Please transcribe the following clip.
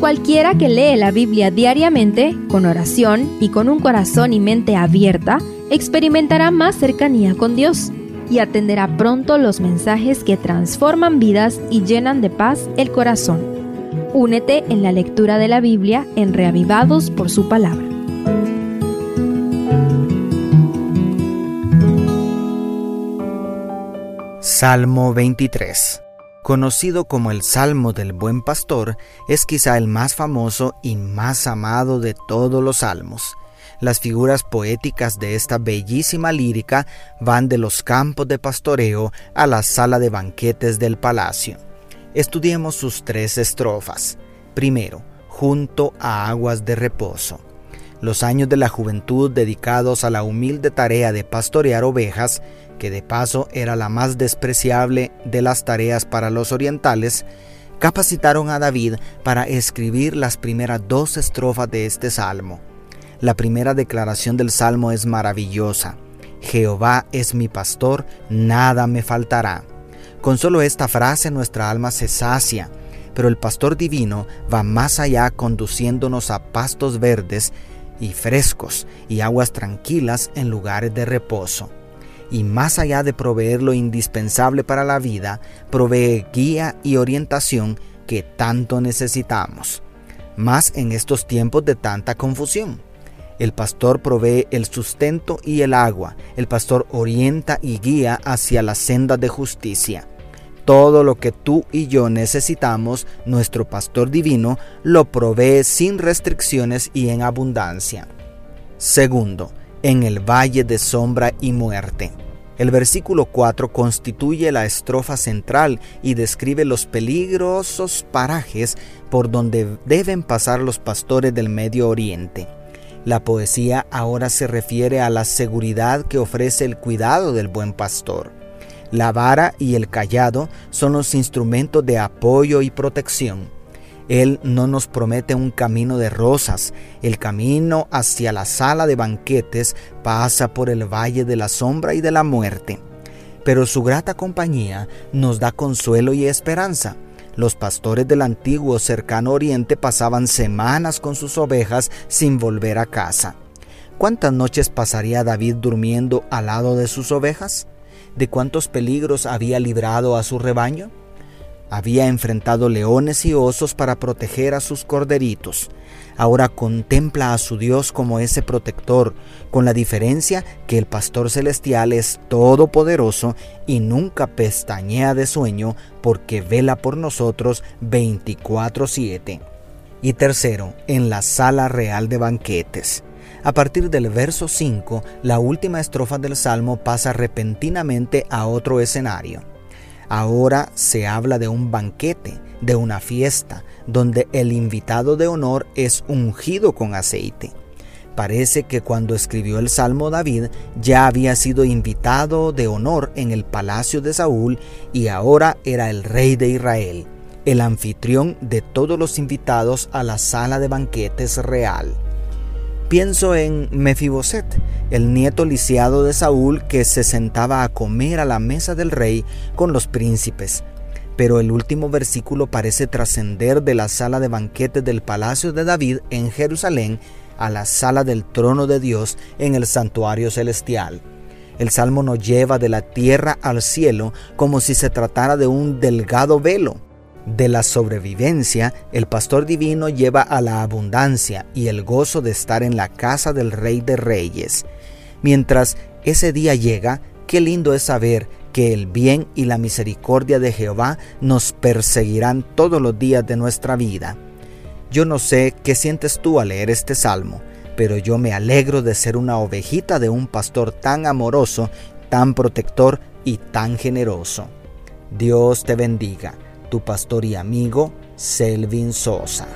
Cualquiera que lee la Biblia diariamente, con oración y con un corazón y mente abierta, experimentará más cercanía con Dios y atenderá pronto los mensajes que transforman vidas y llenan de paz el corazón. Únete en la lectura de la Biblia en Reavivados por su palabra. Salmo 23 Conocido como el Salmo del Buen Pastor, es quizá el más famoso y más amado de todos los salmos. Las figuras poéticas de esta bellísima lírica van de los campos de pastoreo a la sala de banquetes del palacio. Estudiemos sus tres estrofas. Primero, junto a aguas de reposo. Los años de la juventud dedicados a la humilde tarea de pastorear ovejas que de paso era la más despreciable de las tareas para los orientales, capacitaron a David para escribir las primeras dos estrofas de este salmo. La primera declaración del salmo es maravillosa. Jehová es mi pastor, nada me faltará. Con solo esta frase nuestra alma se sacia, pero el pastor divino va más allá conduciéndonos a pastos verdes y frescos y aguas tranquilas en lugares de reposo y más allá de proveer lo indispensable para la vida, provee guía y orientación que tanto necesitamos, más en estos tiempos de tanta confusión. El pastor provee el sustento y el agua, el pastor orienta y guía hacia la senda de justicia. Todo lo que tú y yo necesitamos, nuestro pastor divino lo provee sin restricciones y en abundancia. Segundo, en el valle de sombra y muerte. El versículo 4 constituye la estrofa central y describe los peligrosos parajes por donde deben pasar los pastores del Medio Oriente. La poesía ahora se refiere a la seguridad que ofrece el cuidado del buen pastor. La vara y el callado son los instrumentos de apoyo y protección. Él no nos promete un camino de rosas. El camino hacia la sala de banquetes pasa por el valle de la sombra y de la muerte. Pero su grata compañía nos da consuelo y esperanza. Los pastores del antiguo cercano oriente pasaban semanas con sus ovejas sin volver a casa. ¿Cuántas noches pasaría David durmiendo al lado de sus ovejas? ¿De cuántos peligros había librado a su rebaño? Había enfrentado leones y osos para proteger a sus corderitos. Ahora contempla a su Dios como ese protector, con la diferencia que el pastor celestial es todopoderoso y nunca pestañea de sueño porque vela por nosotros 24/7. Y tercero, en la sala real de banquetes. A partir del verso 5, la última estrofa del Salmo pasa repentinamente a otro escenario. Ahora se habla de un banquete, de una fiesta, donde el invitado de honor es ungido con aceite. Parece que cuando escribió el Salmo David ya había sido invitado de honor en el palacio de Saúl y ahora era el rey de Israel, el anfitrión de todos los invitados a la sala de banquetes real. Pienso en Mefiboset, el nieto lisiado de Saúl que se sentaba a comer a la mesa del rey con los príncipes. Pero el último versículo parece trascender de la sala de banquetes del palacio de David en Jerusalén a la sala del trono de Dios en el santuario celestial. El salmo nos lleva de la tierra al cielo como si se tratara de un delgado velo de la sobrevivencia, el pastor divino lleva a la abundancia y el gozo de estar en la casa del Rey de Reyes. Mientras ese día llega, qué lindo es saber que el bien y la misericordia de Jehová nos perseguirán todos los días de nuestra vida. Yo no sé qué sientes tú al leer este salmo, pero yo me alegro de ser una ovejita de un pastor tan amoroso, tan protector y tan generoso. Dios te bendiga tu pastor y amigo Selvin Sosa.